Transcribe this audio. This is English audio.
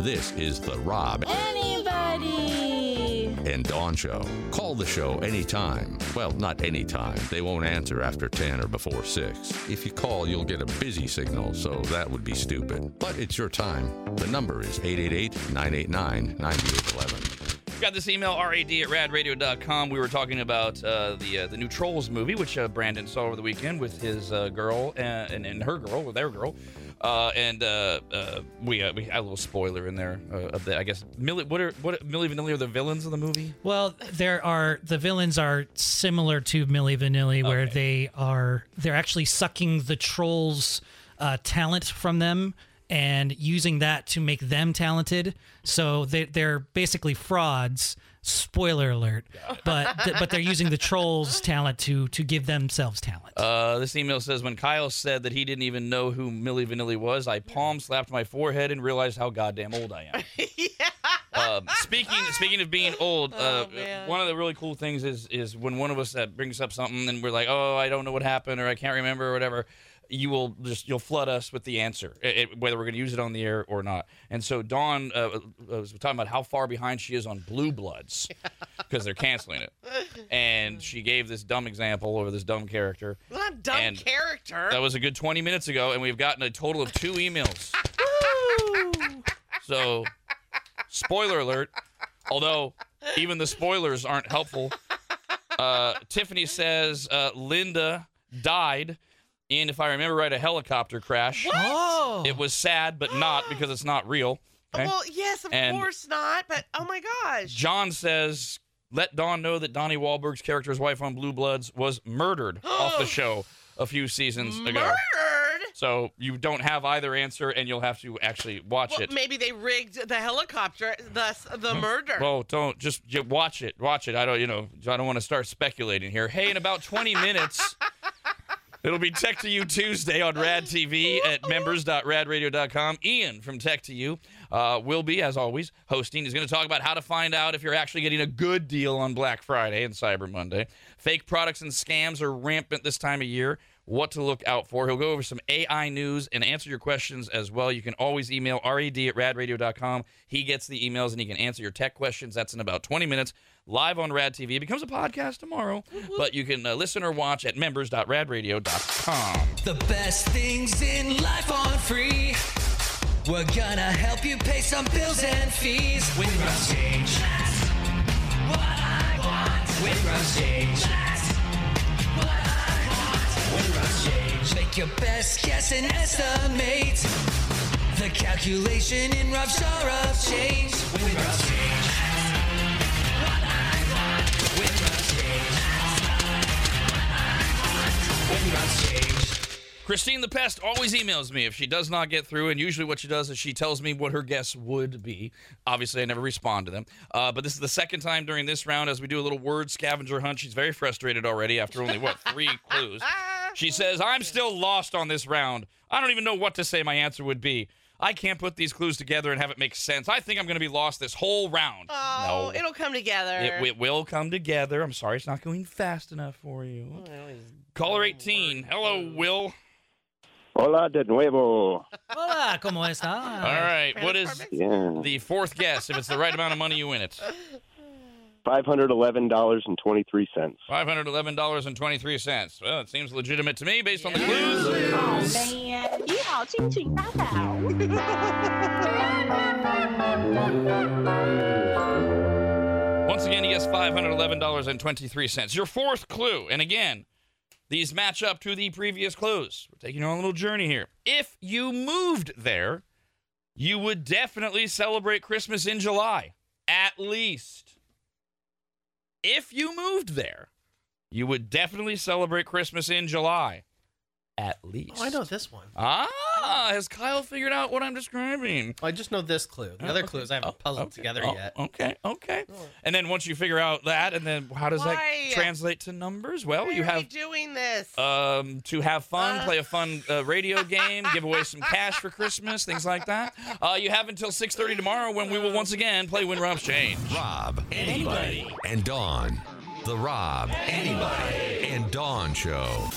This is The Rob Anybody? and Dawn Show. Call the show anytime. Well, not anytime. They won't answer after 10 or before 6. If you call, you'll get a busy signal, so that would be stupid. But it's your time. The number is 888 989 9811. Got this email, rad at radradio.com. We were talking about uh, the uh, the new Trolls movie, which uh, Brandon saw over the weekend with his uh, girl and, and, and her girl, or their girl. Uh, and uh, uh, we uh, we had a little spoiler in there uh, of the I guess Millie what are what Milli Vanilli are the villains of the movie? Well, there are the villains are similar to Milli Vanilli, where Okay. they are they're actually sucking the trolls' uh, talent from them and using that to make them talented. So they they're basically frauds. Spoiler alert! But but they're using the trolls' talent to to give themselves talent. Uh, this email says when Kyle said that he didn't even know who Milli Vanilli was, I palm slapped my forehead and realized how goddamn old I am. Um, speaking speaking of being old, uh, man. one of the really cool things is is when one of us uh, brings up something and we're like, oh, I don't know what happened or I can't remember or whatever. You will just you'll flood us with the answer, it, whether we're going to use it on the air or not. And so Dawn uh, was talking about how far behind she is on Blue Bloods because they're canceling it, and she gave this dumb example or this dumb character. Not dumb And character. That was a good 20 minutes ago, and we've gotten a total of two emails. So, spoiler alert. Although, even the spoilers aren't helpful. Uh, Tiffany says uh, Linda died in, if I remember right, a helicopter crash. Oh, It was sad, but not because it's not real. Okay? Well, yes, of And- course not. But oh my gosh. John says, let Dawn know that Donnie Wahlberg's character's wife on Blue Bloods was murdered off the show a few seasons ago. Murdered. So you don't have either answer, and you'll have to actually watch Well, it. maybe they rigged the helicopter, thus the hmm. murder. Well, don't just, ju- watch it. Watch it. I don't, you know, I don't want to start speculating here. Hey, in about 20 minutes, it'll be Tech to You Tuesday on Rad TV at members.radradio.com. Ian from Tech to You uh, will be, as always, hosting. He's going to talk about how to find out if you're actually getting a good deal on Black Friday and Cyber Monday. Fake products and scams are rampant this time of year. What to look out for. He'll go over some AI news and answer your questions as well. You can always email rad at radradio.com. He gets the emails and he can answer your tech questions. That's in about 20 minutes live on Rad TV. It becomes a podcast tomorrow, but you can uh, listen or watch at members.radradio.com. The best things in life on free. We're gonna help you pay some bills and fees. Win Rob's Change. That's what I want. Win Rob's Change. Your best guess and estimate. The calculation in rough shore of change. Win Rob's Change. What I want. Win Rob's Change. Win Rob's Change. Christine the Pest always emails me if she does not get through, and usually what she does is she tells me what her guess would be. Obviously, I never respond to them. Uh, but this is the second time during this round as we do a little word scavenger hunt. She's very frustrated already after only, what, three clues. She says, I'm still lost on this round. I don't even know what to say my answer would be. I can't put these clues together and have it make sense. I think I'm going to be lost this whole round. oh, no. it'll come together. It, it will come together. I'm sorry it's not going fast enough for you. Oh, Caller 18. Hello, Will. Hola de nuevo. hola, cómo está? All right. What is Yeah. the fourth guess? If it's the right amount of money, you win it. Five hundred eleven dollars and twenty three cents. Five hundred eleven dollars and twenty three cents. Well, it seems legitimate to me based on the clues. Once again, he has five hundred eleven dollars and twenty three cents. Your fourth clue, and again, these match up to the previous clues. We're taking on a little journey here. If you moved there, you would definitely celebrate Christmas in July, at least. If you moved there, you would definitely celebrate Christmas in July. At least. Oh, I know this one. Ah, has Kyle figured out what I'm describing? I just know this clue. The other clues I haven't puzzled Okay. together Oh, yet. Okay, okay. And then once you figure out that, and then how does Why? that translate to numbers? Well, Why you are we have doing this? um, to have fun, Uh. play a fun uh, radio game, give away some cash for Christmas, things like that. Uh, you have until 6:30 tomorrow when we will once again play Win Rob's Change. Rob, anybody, and Dawn. The Rob, anybody, and Dawn Show.